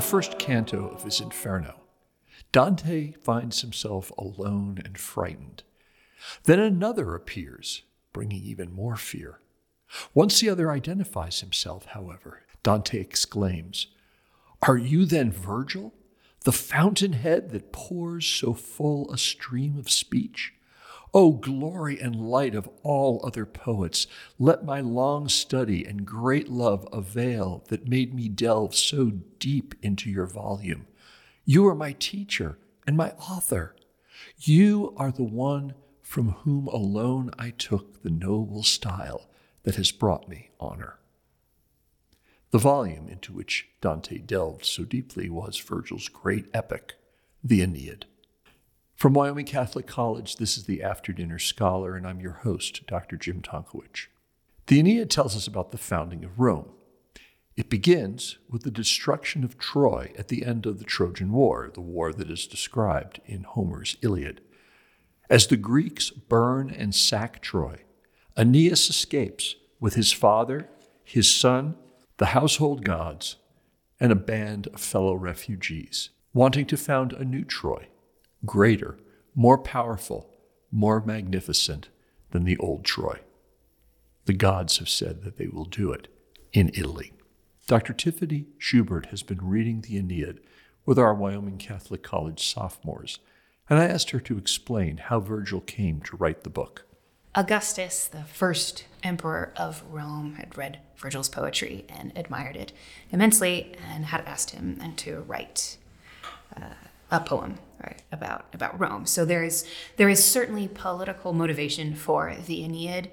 the first canto of his Inferno, Dante finds himself alone and frightened. Then another appears, bringing even more fear. Once the other identifies himself, however, Dante exclaims, Are you then Virgil, the fountainhead that pours so full a stream of speech? O glory and light of all other poets, let my long study and great love avail that made me delve so deep into your volume. You are my teacher and my author. You are the one from whom alone I took the noble style that has brought me honor. The volume into which Dante delved so deeply was Virgil's great epic, the Aeneid. From Wyoming Catholic College, this is the After Dinner Scholar, and I'm your host, Dr. Jim Tonkowich. The Aeneid tells us about the founding of Rome. It begins with the destruction of Troy at the end of the Trojan War, the war that is described in Homer's Iliad. As the Greeks burn and sack Troy, Aeneas escapes with his father, his son, the household gods, and a band of fellow refugees, wanting to found a new Troy greater, more powerful, more magnificent than the old Troy. The gods have said that they will do it in Italy. Dr. Tiffany Schubert has been reading the Aeneid with our Wyoming Catholic College sophomores, and I asked her to explain how Virgil came to write the book. Augustus, the first emperor of Rome, had read Virgil's poetry and admired it immensely and had asked him to write uh, a poem right, about about Rome. So there is there is certainly political motivation for the Aeneid,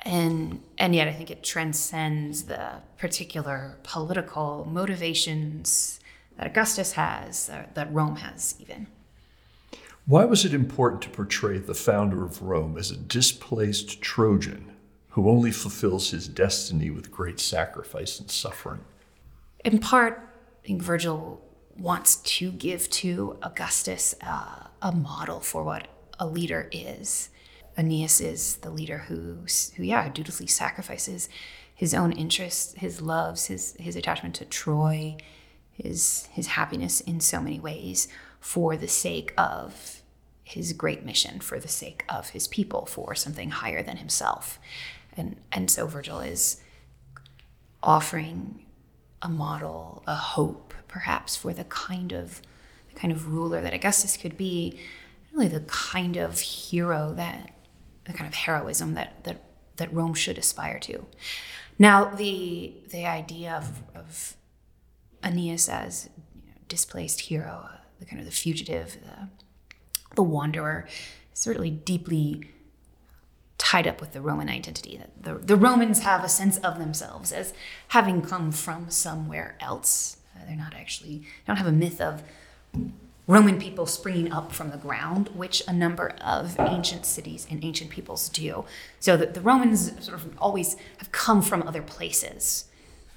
and and yet I think it transcends the particular political motivations that Augustus has, that Rome has even. Why was it important to portray the founder of Rome as a displaced Trojan who only fulfills his destiny with great sacrifice and suffering? In part, I think Virgil wants to give to Augustus uh, a model for what a leader is. Aeneas is the leader who, who yeah, dutifully sacrifices his own interests, his loves, his his attachment to Troy, his his happiness in so many ways for the sake of his great mission, for the sake of his people, for something higher than himself. And and so Virgil is offering a model, a hope, perhaps, for the kind of the kind of ruler that Augustus could be, really the kind of hero that the kind of heroism that that that Rome should aspire to. Now, the the idea of, of Aeneas as you know, displaced hero, uh, the kind of the fugitive, the, the wanderer, certainly deeply tied up with the Roman identity. That the, the Romans have a sense of themselves as having come from somewhere else. They're not actually, they don't have a myth of Roman people springing up from the ground, which a number of ancient cities and ancient peoples do. So that the Romans sort of always have come from other places.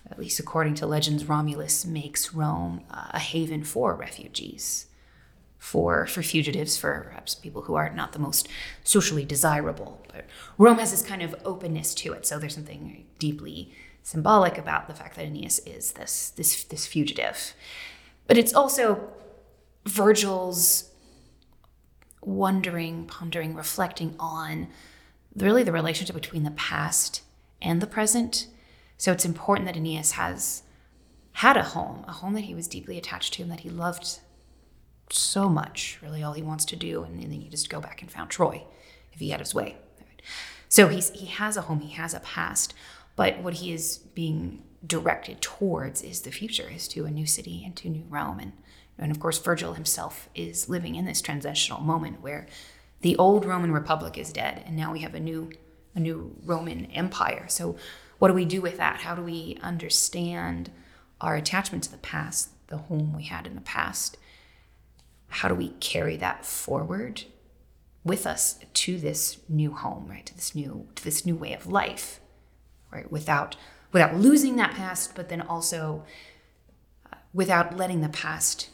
At least according to legends, Romulus makes Rome uh, a haven for refugees for for fugitives, for perhaps people who are not the most socially desirable. But Rome has this kind of openness to it, so there's something deeply symbolic about the fact that Aeneas is this this this fugitive. But it's also Virgil's wondering, pondering, reflecting on really the relationship between the past and the present. So it's important that Aeneas has had a home, a home that he was deeply attached to and that he loved so much, really all he wants to do, and, and then he just go back and found Troy if he had his way. So he's he has a home, he has a past, but what he is being directed towards is the future, is to a new city and to a new Rome. And, and of course, Virgil himself is living in this transitional moment where the old Roman Republic is dead, and now we have a new a new Roman Empire. So what do we do with that? How do we understand our attachment to the past, the home we had in the past? how do we carry that forward with us to this new home, right? To this new to this new way of life, right? Without without losing that past, but then also uh, without letting the past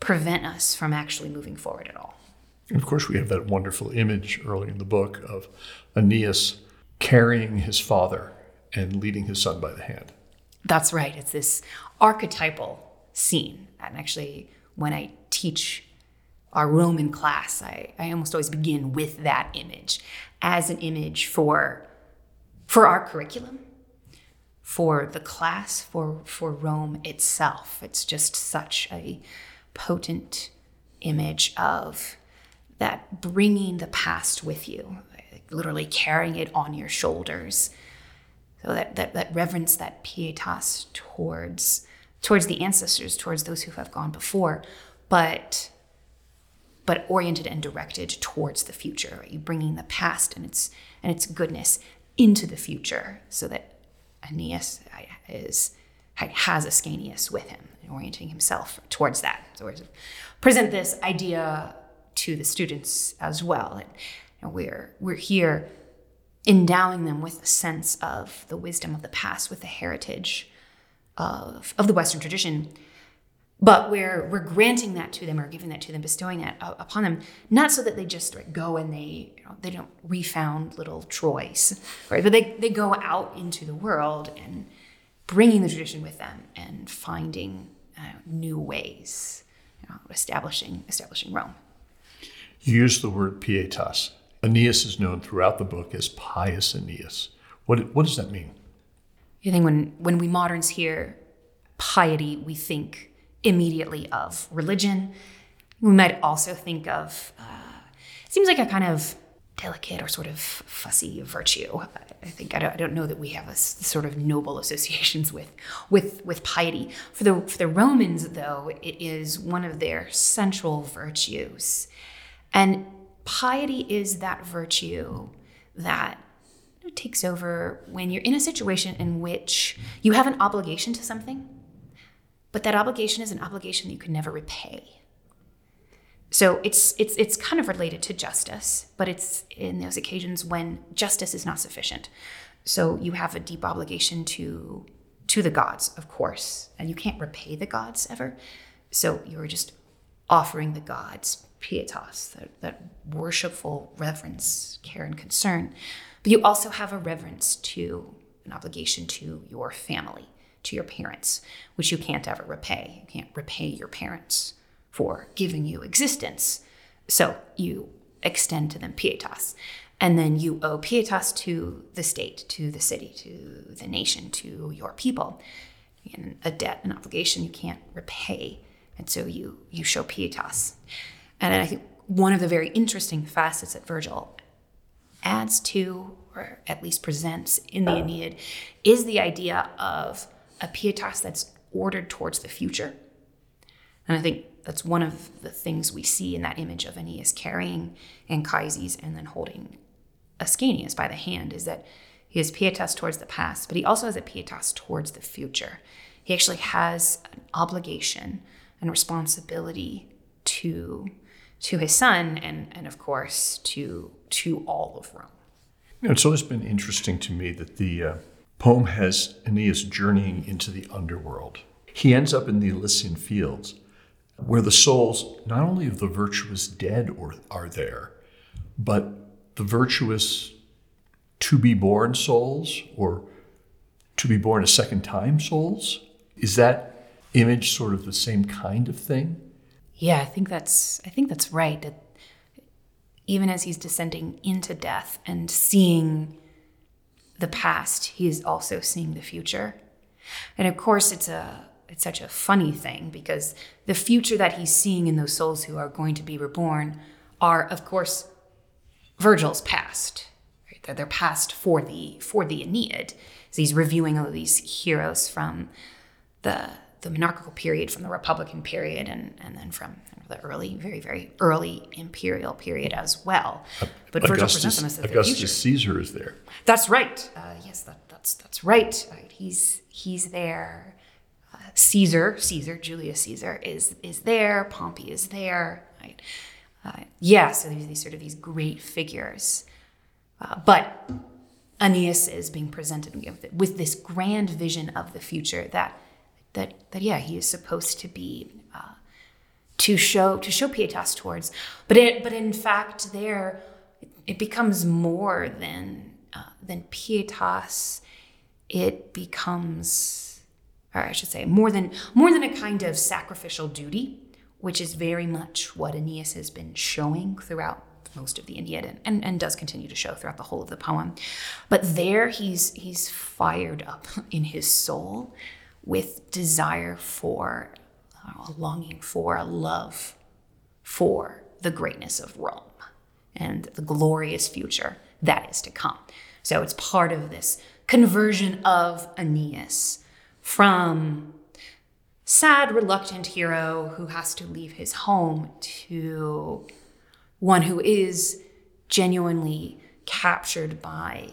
prevent us from actually moving forward at all. And of course, we have that wonderful image early in the book of Aeneas carrying his father and leading his son by the hand. That's right. It's this archetypal scene. And actually, when I teach our Roman class, I, I almost always begin with that image as an image for, for our curriculum, for the class, for, for Rome itself. It's just such a potent image of that bringing the past with you, literally carrying it on your shoulders. So that, that, that reverence, that pietas towards towards the ancestors, towards those who have gone before, but but oriented and directed towards the future. Right? You bringing the past and its and its goodness into the future, so that Aeneas is has Ascanius with him, orienting himself towards that. So we present this idea to the students as well. And we're we're here endowing them with a sense of the wisdom of the past, with the heritage of, of the Western tradition. But we're, we're granting that to them or giving that to them, bestowing that upon them, not so that they just right, go and they, you know, they don't refound little Troys, right? But they, they go out into the world and bringing the tradition with them and finding uh, new ways, you know, establishing, establishing Rome. You use the word pietas. Aeneas is known throughout the book as pious Aeneas. What, what does that mean? I think when, when we moderns hear piety, we think immediately of religion. We might also think of, uh, seems like a kind of delicate or sort of fussy virtue. I think I don't, I don't know that we have a sort of noble associations with, with, with piety. For the, for the Romans, though, it is one of their central virtues. And piety is that virtue that takes over when you're in a situation in which you have an obligation to something, but that obligation is an obligation that you can never repay. So it's it's it's kind of related to justice, but it's in those occasions when justice is not sufficient. So you have a deep obligation to to the gods, of course, and you can't repay the gods ever. So you're just offering the gods pietas, that, that worshipful reverence, care, and concern. But you also have a reverence to an obligation to your family, to your parents, which you can't ever repay. You can't repay your parents for giving you existence. So you extend to them pietas. And then you owe pietas to the state, to the city, to the nation, to your people. And a debt, an obligation you can't repay. And so you you show pietas. And I think one of the very interesting facets that Virgil adds to, or at least presents in the Aeneid, is the idea of a pietas that's ordered towards the future. And I think that's one of the things we see in that image of Aeneas carrying Anchises and then holding Ascanius by the hand is that he has pietas towards the past, but he also has a pietas towards the future. He actually has an obligation and responsibility to to his son and, and of course to, to all of Rome. You know, it's always been interesting to me that the uh, poem has Aeneas journeying into the underworld. He ends up in the Elysian fields, where the souls not only of the virtuous dead or, are there, but the virtuous to be born souls or to be born a second time souls. Is that image sort of the same kind of thing? Yeah, I think that's I think that's right. Even as he's descending into death and seeing the past, he is also seeing the future. And of course, it's a it's such a funny thing because the future that he's seeing in those souls who are going to be reborn are, of course, Virgil's past. Right? They're, they're past for the for the Aeneid. So he's reviewing all of these heroes from the the monarchical period, from the Republican period, and, and then from the early, very, very early imperial period as well. But Virgil presents him as Augustus. Caesar is there. That's right. Uh, yes, that, that's that's right. right. He's he's there. Uh, Caesar, Caesar, Julius Caesar is is there. Pompey is there. Right. Uh, yeah. So these, these sort of these great figures, uh, but Aeneas is being presented with this grand vision of the future that that that yeah he is supposed to be uh, to show to show pietas towards but it but in fact there it becomes more than uh, than pietas it becomes or I should say, more than more than a kind of sacrificial duty, which is very much what Aeneas has been showing throughout most of the Aeneid and, and, and does continue to show throughout the whole of the poem. But there he's he's fired up in his soul with desire for a longing for a love for the greatness of Rome and the glorious future that is to come. So it's part of this conversion of Aeneas from sad, reluctant hero who has to leave his home to one who is genuinely captured by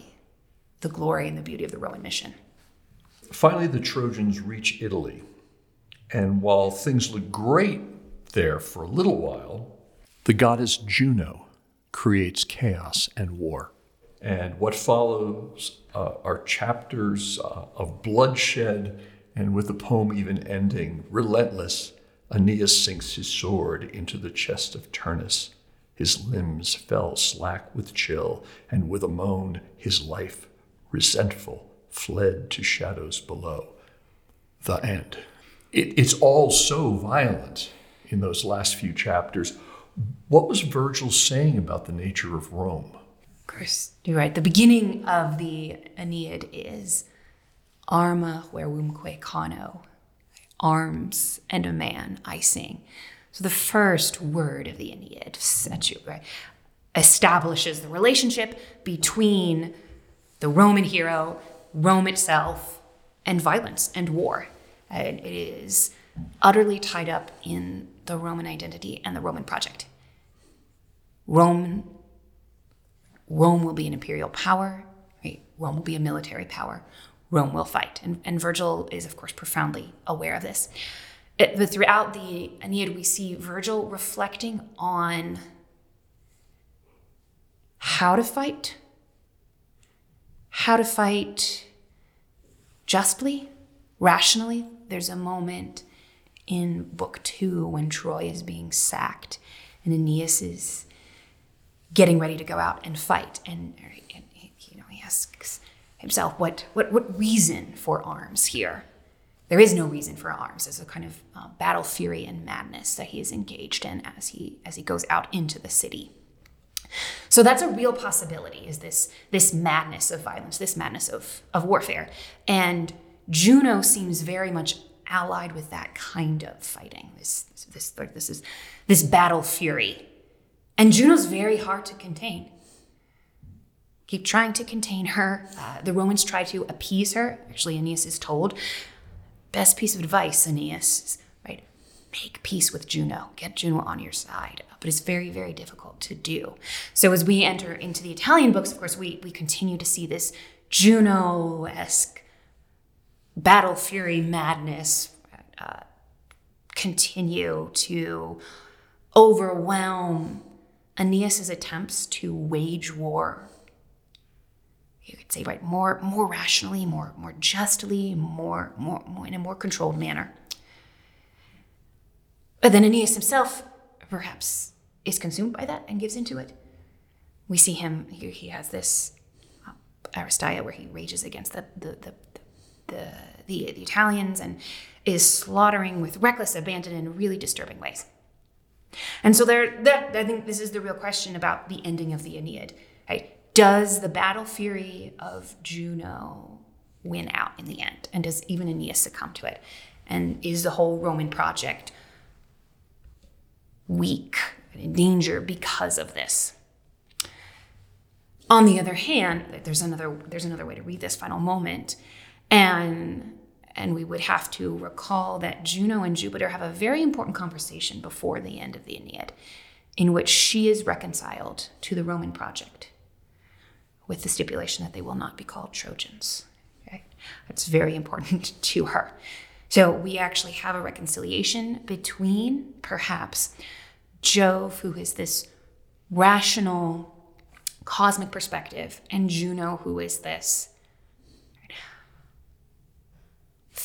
the glory and the beauty of the Roman mission. Finally, the Trojans reach Italy. And while things look great there for a little while, the goddess Juno creates chaos and war. And what follows uh, are chapters uh, of bloodshed, and with the poem even ending, relentless, Aeneas sinks his sword into the chest of Turnus. His limbs fell slack with chill, and with a moan, his life, resentful, fled to shadows below. The end. It, it's all so violent in those last few chapters. What was Virgil saying about the nature of Rome? Of course, you're right. The beginning of the Aeneid is arma virumque cano, arms and a man I sing. So the first word of the Aeneid, right, establishes the relationship between the Roman hero, Rome itself, and violence and war. And it is utterly tied up in the Roman identity and the Roman project. Rome, Rome will be an imperial power, right? Rome will be a military power. Rome will fight. And, and Virgil is, of course, profoundly aware of this. It, but throughout the Aeneid, we see Virgil reflecting on how to fight, how to fight justly, rationally. There's a moment in book two when Troy is being sacked and Aeneas is getting ready to go out and fight. And, and you know, he asks himself, what, what, what reason for arms here? There is no reason for arms. There's a kind of uh, battle fury and madness that he is engaged in as he as he goes out into the city. So that's a real possibility. Is this this madness of violence, this madness of of warfare, and Juno seems very much allied with that kind of fighting. This this, this this is this battle fury, and Juno's very hard to contain. Keep trying to contain her. Uh, the Romans try to appease her. Actually, Aeneas is told best piece of advice, Aeneas, right? Make peace with Juno. Get Juno on your side. But it's very, very difficult to do. So as we enter into the Italian books, of course, we, we continue to see this Juno-esque battle fury madness uh, continue to overwhelm Aeneas's attempts to wage war you could say, right, more, more rationally, more, more justly, more, more, more in a more controlled manner. But then Aeneas himself, perhaps, is consumed by that and gives into it. We see him, he, he has this uh, Aristeia where he rages against the, the, the, the, the, the Italians and is slaughtering with reckless abandon in really disturbing ways. And so there, that, I think this is the real question about the ending of the Aeneid. Right? does the battle fury of Juno win out in the end? And does even Aeneas succumb to it? And is the whole Roman project weak and in danger because of this? On the other hand, there's another there's another way to read this final moment, and and we would have to recall that Juno and Jupiter have a very important conversation before the end of the Aeneid, in which she is reconciled to the Roman project with the stipulation that they will not be called Trojans. Okay? That's very important to her. So we actually have a reconciliation between perhaps Jove, who is this rational cosmic perspective, and Juno, who is this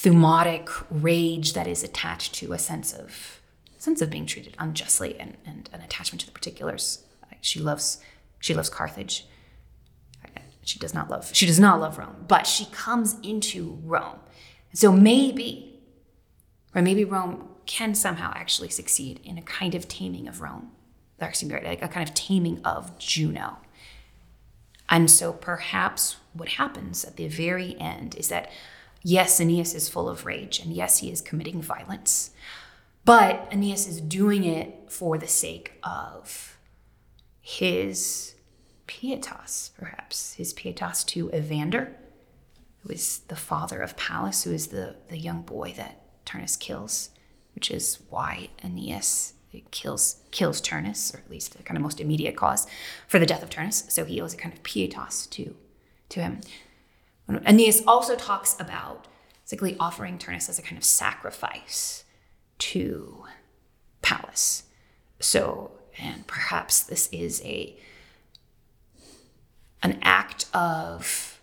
thumotic rage that is attached to a sense of sense of being treated unjustly and, and an attachment to the particulars. She loves she loves Carthage she does not love she does not love Rome, but she comes into Rome So maybe, or maybe Rome can somehow actually succeed in a kind of taming of Rome, or excuse me, like a kind of taming of Juno. And so perhaps what happens at the very end is that yes, Aeneas is full of rage, and yes, he is committing violence, but Aeneas is doing it for the sake of his pietas, perhaps, his pietas to Evander, who is the father of Pallas, who is the, the young boy that Turnus kills, which is why Aeneas kills kills Turnus, or at least the kind of most immediate cause for the death of Turnus. So he owes a kind of pietas to, to him. Aeneas also talks about basically offering Turnus as a kind of sacrifice to Pallas. So, and perhaps this is a an act of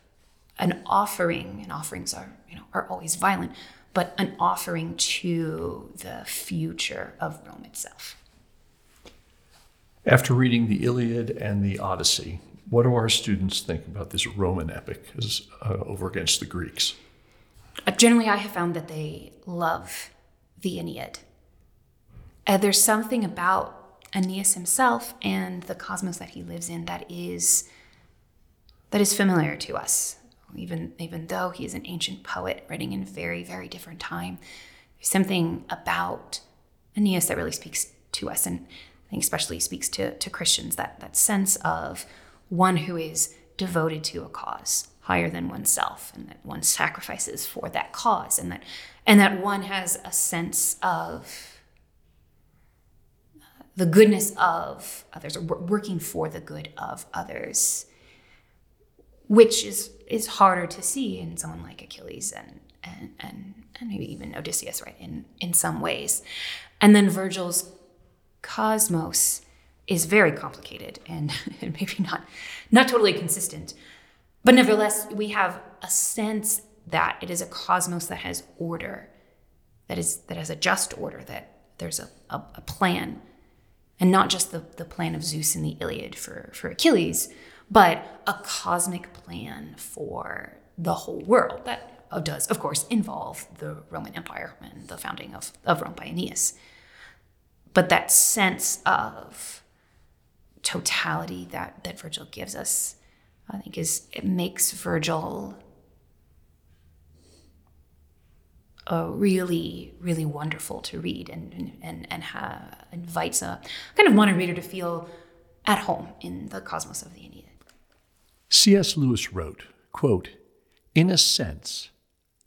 an offering, and offerings are, you know, are always violent, but an offering to the future of Rome itself. After reading the Iliad and the Odyssey, what do our students think about this Roman epic as, uh, over against the Greeks? Uh, generally, I have found that they love the Aeneid. Uh, there's something about Aeneas himself and the cosmos that he lives in that is that is familiar to us. Even even though he is an ancient poet writing in a very very different time, there's something about Aeneas that really speaks to us, and I think especially speaks to to Christians that that sense of one who is devoted to a cause higher than oneself and that one sacrifices for that cause and that and that one has a sense of uh, the goodness of others or working for the good of others which is is harder to see in someone like Achilles and and and, and maybe even Odysseus right in in some ways. And then Virgil's cosmos is very complicated and, and maybe not not totally consistent. But nevertheless, we have a sense that it is a cosmos that has order, that is that has a just order, that there's a, a, a plan, and not just the, the plan of Zeus in the Iliad for, for Achilles, but a cosmic plan for the whole world that uh, does, of course, involve the Roman Empire and the founding of, of Rome by Aeneas. But that sense of totality that that Virgil gives us, I think is it makes Virgil a really, really wonderful to read and and and ha- invites a kind of modern reader to feel at home in the cosmos of the Aeneid. C.S. Lewis wrote, quote, In a sense,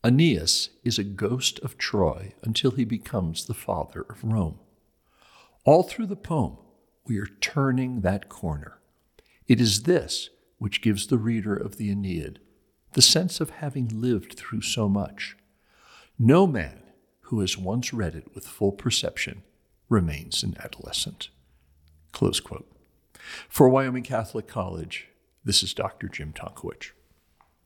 Aeneas is a ghost of Troy until he becomes the father of Rome. All through the poem, we are turning that corner. It is this which gives the reader of the Aeneid the sense of having lived through so much. No man who has once read it with full perception remains an adolescent. Close quote. For Wyoming Catholic College, this is Dr. Jim Tonkowich.